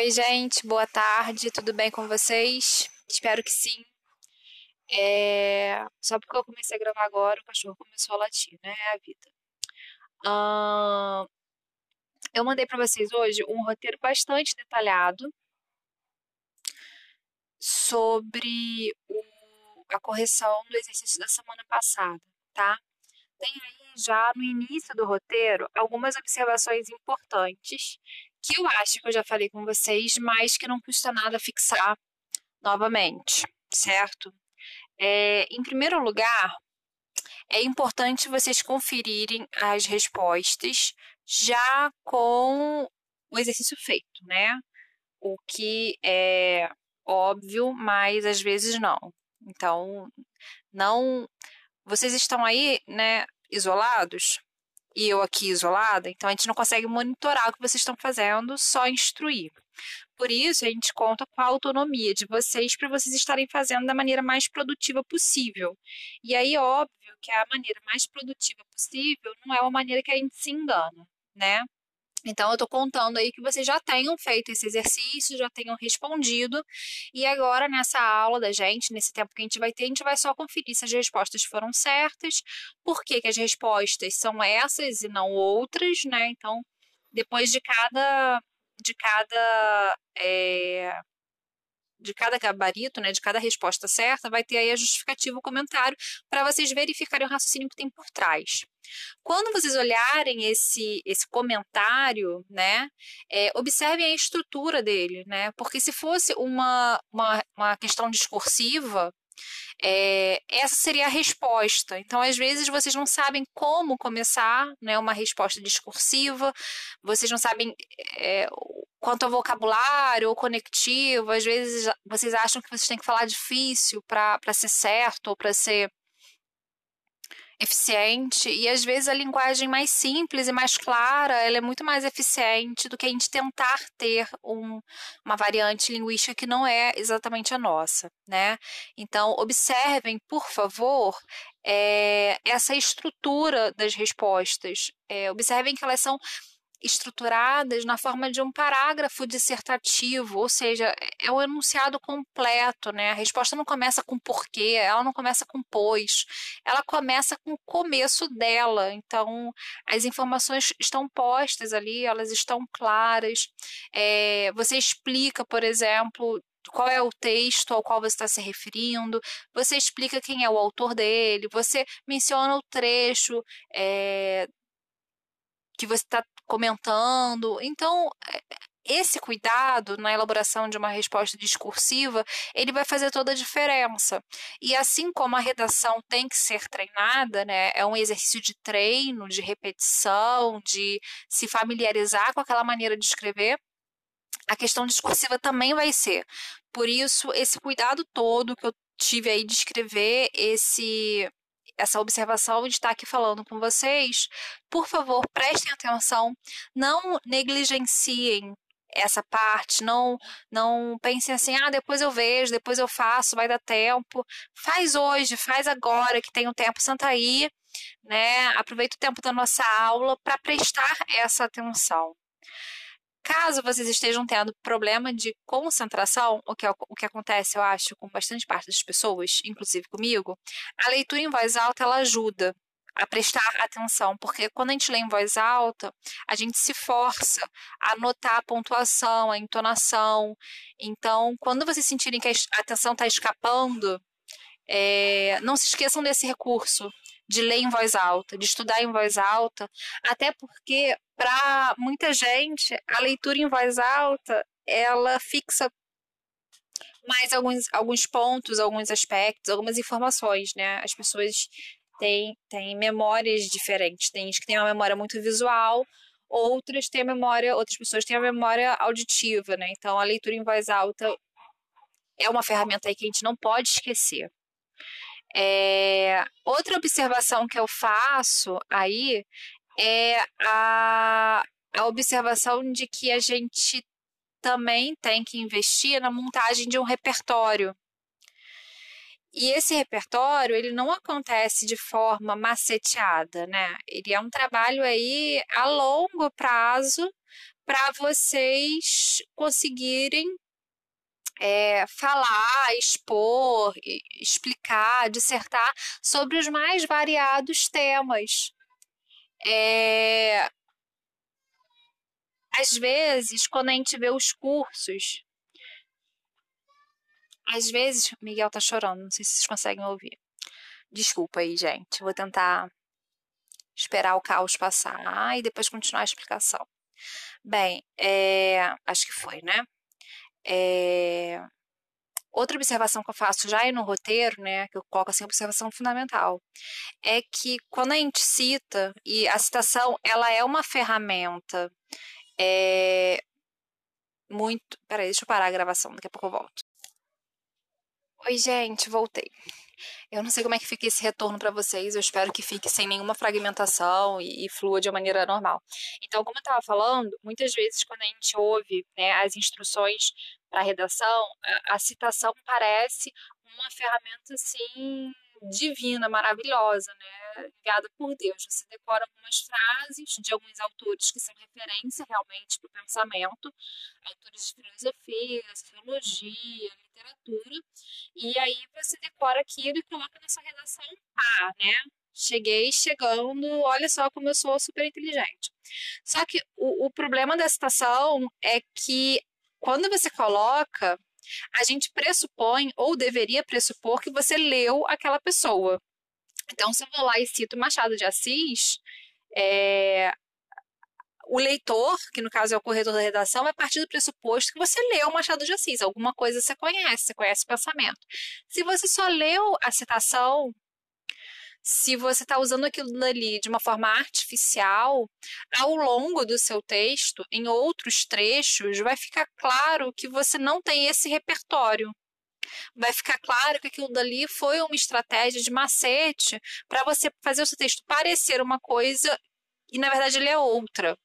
Oi, gente, boa tarde, tudo bem com vocês? Espero que sim. É... Só porque eu comecei a gravar agora, o cachorro começou a latir, né? É a vida. Eu mandei para vocês hoje um roteiro bastante detalhado sobre o... a correção do exercício da semana passada, tá? Tem aí já no início do roteiro algumas observações importantes que eu acho que eu já falei com vocês, mas que não custa nada fixar novamente, certo? É, em primeiro lugar, é importante vocês conferirem as respostas já com o exercício feito, né? O que é óbvio, mas às vezes não. Então, não. Vocês estão aí, né, isolados, e eu aqui isolada, então a gente não consegue monitorar o que vocês estão fazendo, só instruir. Por isso, a gente conta com a autonomia de vocês para vocês estarem fazendo da maneira mais produtiva possível. E aí, óbvio que a maneira mais produtiva possível não é uma maneira que a gente se engana, né? Então, eu estou contando aí que vocês já tenham feito esse exercício, já tenham respondido, e agora nessa aula da gente, nesse tempo que a gente vai ter, a gente vai só conferir se as respostas foram certas, por que, que as respostas são essas e não outras, né? Então, depois de cada, de cada é, de cada gabarito, né, de cada resposta certa, vai ter aí a justificativa, o comentário, para vocês verificarem o raciocínio que tem por trás. Quando vocês olharem esse, esse comentário, né, é, observem a estrutura dele, né, porque se fosse uma, uma, uma questão discursiva, é, essa seria a resposta. Então, às vezes, vocês não sabem como começar né, uma resposta discursiva, vocês não sabem é, quanto ao vocabulário ou conectivo, às vezes vocês acham que vocês têm que falar difícil para ser certo ou para ser eficiente e às vezes a linguagem mais simples e mais clara ela é muito mais eficiente do que a gente tentar ter um, uma variante linguística que não é exatamente a nossa, né? Então observem, por favor, é, essa estrutura das respostas. É, observem que elas são estruturadas na forma de um parágrafo dissertativo, ou seja, é o enunciado completo, né? A resposta não começa com porquê, ela não começa com pois, ela começa com o começo dela. Então, as informações estão postas ali, elas estão claras. É, você explica, por exemplo, qual é o texto ao qual você está se referindo, você explica quem é o autor dele, você menciona o trecho é, que você está comentando. Então, é, esse cuidado na elaboração de uma resposta discursiva, ele vai fazer toda a diferença. E assim como a redação tem que ser treinada, né, é um exercício de treino, de repetição, de se familiarizar com aquela maneira de escrever, a questão discursiva também vai ser. Por isso, esse cuidado todo que eu tive aí de escrever esse essa observação de estar aqui falando com vocês, por favor, prestem atenção, não negligenciem essa parte, não não pensem assim, ah, depois eu vejo, depois eu faço, vai dar tempo. Faz hoje, faz agora que tem um tempo, senta aí, né? Aproveita o tempo da nossa aula para prestar essa atenção. Caso vocês estejam tendo problema de concentração, o que, é, o que acontece, eu acho, com bastante parte das pessoas, inclusive comigo, a leitura em voz alta ela ajuda a prestar atenção, porque quando a gente lê em voz alta, a gente se força a notar a pontuação, a entonação. Então, quando vocês sentirem que a atenção está escapando, é, não se esqueçam desse recurso de ler em voz alta, de estudar em voz alta, até porque para muita gente a leitura em voz alta ela fixa mais alguns, alguns pontos, alguns aspectos, algumas informações, né? As pessoas têm, têm memórias diferentes. Tem gente que tem uma memória muito visual, outras têm memória, outras pessoas têm a memória auditiva, né? Então a leitura em voz alta é uma ferramenta aí que a gente não pode esquecer. É, outra observação que eu faço aí é a, a observação de que a gente também tem que investir na montagem de um repertório. E esse repertório, ele não acontece de forma maceteada, né? Ele é um trabalho aí a longo prazo para vocês conseguirem é, falar, expor, explicar, dissertar sobre os mais variados temas. É, às vezes, quando a gente vê os cursos, às vezes, Miguel tá chorando, não sei se vocês conseguem ouvir. Desculpa aí, gente. Vou tentar esperar o caos passar e depois continuar a explicação. Bem, é, acho que foi, né? É, outra observação que eu faço já aí no roteiro, né, que eu coloco assim, observação fundamental, é que quando a gente cita, e a citação, ela é uma ferramenta é, muito... Peraí, deixa eu parar a gravação, daqui a pouco eu volto. Oi, gente, voltei. Eu não sei como é que fica esse retorno para vocês, eu espero que fique sem nenhuma fragmentação e, e flua de uma maneira normal. Então, como eu estava falando, muitas vezes quando a gente ouve né, as instruções para a redação, a, a citação parece uma ferramenta assim divina, maravilhosa, né? Enviada por Deus. Você decora algumas frases de alguns autores que são referência realmente para o pensamento, autores de filosofia, sociologia, literatura, e aí você decora aquilo e coloca na sua redação A, né? Cheguei chegando, olha só como eu sou super inteligente. Só que o, o problema da citação é que quando você coloca a gente pressupõe ou deveria pressupor que você leu aquela pessoa. Então, se eu vou lá e cito Machado de Assis, é, o leitor, que no caso é o corretor da redação, vai partir do pressuposto que você leu Machado de Assis, alguma coisa você conhece, você conhece o pensamento. Se você só leu a citação se você está usando aquilo dali de uma forma artificial, ao longo do seu texto, em outros trechos, vai ficar claro que você não tem esse repertório. Vai ficar claro que aquilo dali foi uma estratégia de macete para você fazer o seu texto parecer uma coisa e, na verdade, ele é outra.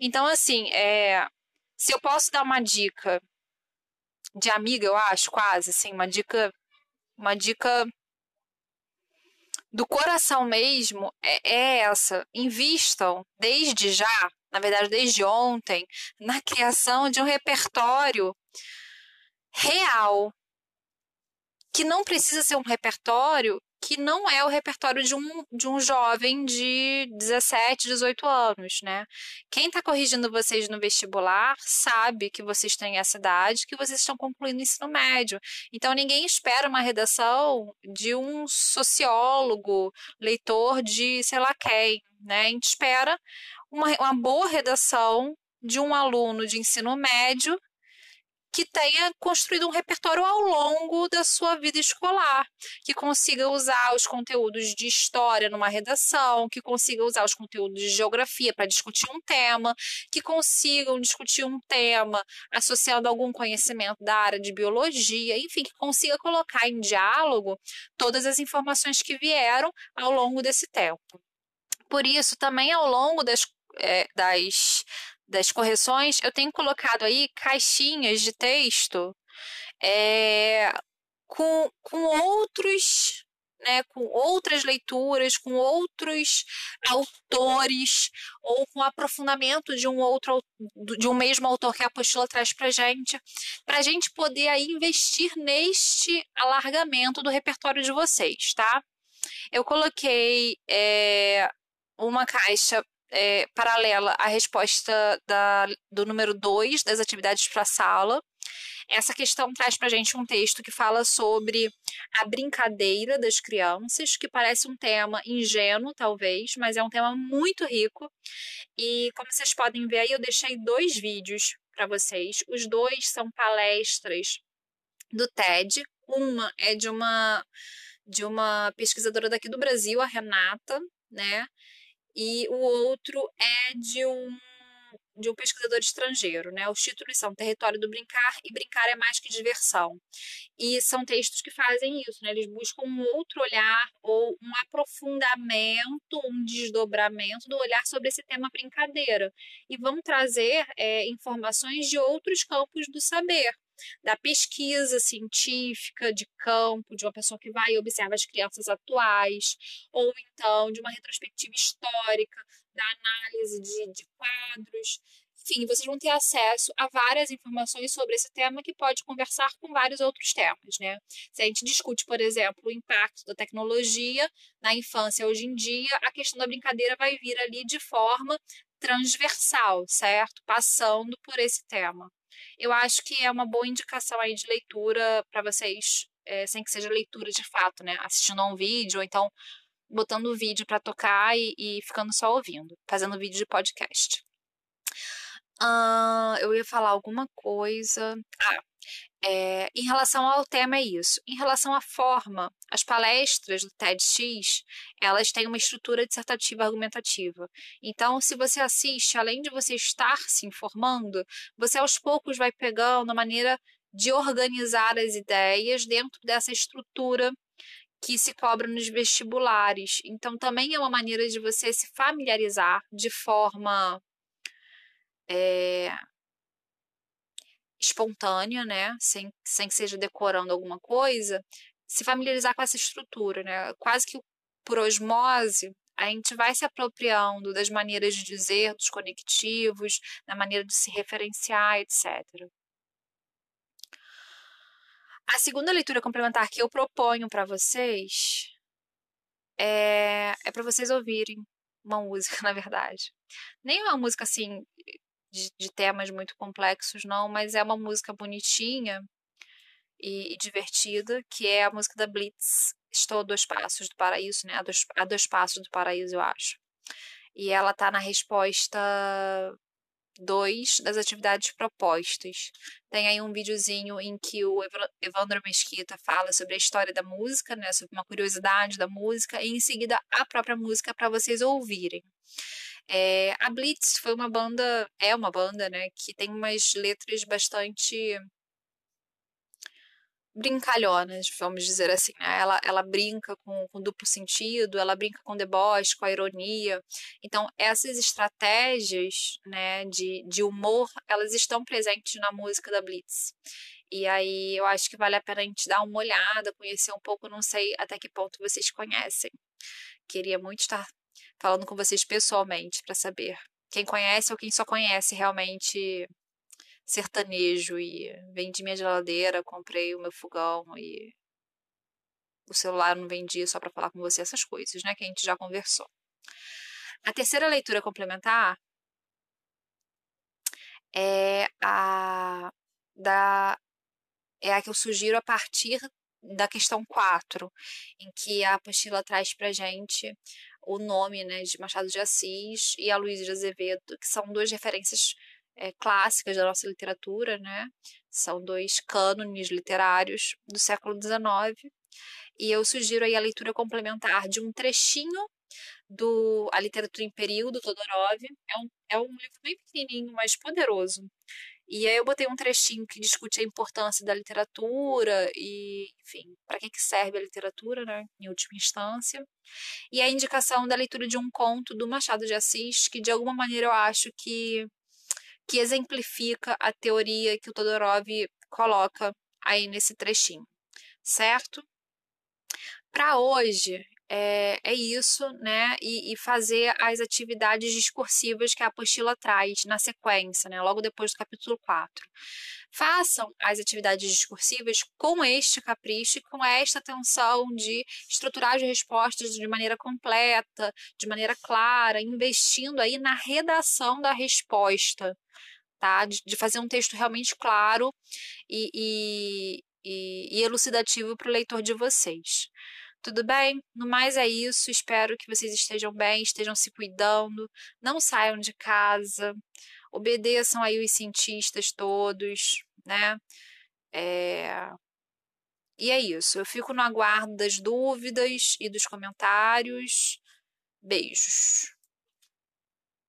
Então, assim, é, se eu posso dar uma dica de amiga, eu acho, quase, assim, uma dica, uma dica do coração mesmo é, é essa. Invistam desde já, na verdade, desde ontem, na criação de um repertório real. Que não precisa ser um repertório que não é o repertório de um, de um jovem de 17, 18 anos, né? Quem está corrigindo vocês no vestibular sabe que vocês têm essa idade, que vocês estão concluindo o ensino médio. Então, ninguém espera uma redação de um sociólogo, leitor de sei lá quem, né? A gente espera uma, uma boa redação de um aluno de ensino médio que tenha construído um repertório ao longo da sua vida escolar, que consiga usar os conteúdos de história numa redação, que consiga usar os conteúdos de geografia para discutir um tema, que consigam discutir um tema associando algum conhecimento da área de biologia, enfim, que consiga colocar em diálogo todas as informações que vieram ao longo desse tempo. Por isso, também ao longo das, é, das das correções, eu tenho colocado aí caixinhas de texto é, com, com outros. Né, com outras leituras, com outros autores, ou com aprofundamento de um outro de um mesmo autor que a apostila traz para gente, para a gente poder aí investir neste alargamento do repertório de vocês, tá? Eu coloquei é, uma caixa é, paralela à resposta da, do número 2 das atividades para a sala. Essa questão traz para a gente um texto que fala sobre a brincadeira das crianças, que parece um tema ingênuo, talvez, mas é um tema muito rico. E como vocês podem ver aí, eu deixei dois vídeos para vocês. Os dois são palestras do TED. Uma é de uma de uma pesquisadora daqui do Brasil, a Renata, né? E o outro é de um de um pesquisador estrangeiro, né? Os títulos são Território do Brincar e Brincar é mais que diversão. E são textos que fazem isso, né? Eles buscam um outro olhar ou um aprofundamento, um desdobramento do olhar sobre esse tema brincadeira e vão trazer é, informações de outros campos do saber, da pesquisa científica de campo, de uma pessoa que vai e observa as crianças atuais, ou então de uma retrospectiva histórica, da análise de, de quadros, enfim, vocês vão ter acesso a várias informações sobre esse tema que pode conversar com vários outros temas, né? Se a gente discute, por exemplo, o impacto da tecnologia na infância hoje em dia, a questão da brincadeira vai vir ali de forma transversal, certo? Passando por esse tema. Eu acho que é uma boa indicação aí de leitura para vocês, é, sem que seja leitura de fato, né? Assistindo a um vídeo, ou então botando o vídeo para tocar e, e, ficando só ouvindo, fazendo vídeo de podcast. Uh, eu ia falar alguma coisa. Ah, é, em relação ao tema é isso. Em relação à forma, as palestras do TEDx, elas têm uma estrutura dissertativa argumentativa. Então, se você assiste, além de você estar se informando, você aos poucos vai pegando a maneira de organizar as ideias dentro dessa estrutura que se cobra nos vestibulares. Então, também é uma maneira de você se familiarizar de forma é, espontânea, né? Sem, sem que seja decorando alguma coisa, se familiarizar com essa estrutura, né? Quase que por osmose, a gente vai se apropriando das maneiras de dizer, dos conectivos, da maneira de se referenciar, etc. A segunda leitura complementar que eu proponho para vocês é, é para vocês ouvirem uma música, na verdade. Nem uma música assim de, de, temas muito complexos, não, mas é uma música bonitinha e, e, divertida, que é a música da Blitz, Estou a dois passos do paraíso, né? A dois, a dois passos do paraíso, eu acho. E ela tá na resposta 2 das atividades propostas. Tem aí um videozinho em que o Evandro Mesquita fala sobre a história da música, né, sobre uma curiosidade da música, e em seguida a própria música para vocês ouvirem. É, a Blitz foi uma banda, é uma banda, né, que tem umas letras bastante brincalhonas, vamos dizer assim. Né? Ela, ela brinca com, com duplo sentido, ela brinca com deboche, com a ironia. Então, essas estratégias né, de, de humor, elas estão presentes na música da Blitz. E aí eu acho que vale a pena a gente dar uma olhada, conhecer um pouco, não sei até que ponto vocês conhecem. Queria muito estar falando com vocês pessoalmente para saber quem conhece ou quem só conhece realmente sertanejo e vendi minha geladeira, comprei o meu fogão e o celular não vendia só para falar com você essas coisas, né, que a gente já conversou. A terceira leitura complementar é a da é a que eu sugiro a partir da questão 4, em que a apostila traz para gente o nome né, de Machado de Assis e a Luísa de Azevedo, que são duas referências é, clássicas da nossa literatura, né? São dois cânones literários do século XIX. E eu sugiro aí a leitura complementar de um trechinho do A Literatura em Período, Todorov. É um, é um livro bem pequenininho, mas poderoso. E aí eu botei um trechinho que discute a importância da literatura e, enfim, para que, que serve a literatura, né, em última instância. E a indicação da leitura de um conto do Machado de Assis, que de alguma maneira eu acho que que exemplifica a teoria que o Todorov coloca aí nesse trechinho, certo? Para hoje é, é, isso, né? E, e, fazer as atividades discursivas que a apostila traz na sequência, né? Logo depois do capítulo 4. Façam as atividades discursivas com este capricho e com esta atenção de estruturar as respostas de maneira completa, de maneira clara, investindo aí na redação da resposta, tá? De, de fazer um texto realmente claro e, e, e, e elucidativo para o leitor de vocês. Tudo bem? No mais é isso. Espero que vocês estejam bem, estejam se cuidando, não saiam de casa, obedeçam aí os cientistas todos, né? É... E é isso. Eu fico no aguardo das dúvidas e dos comentários. Beijos.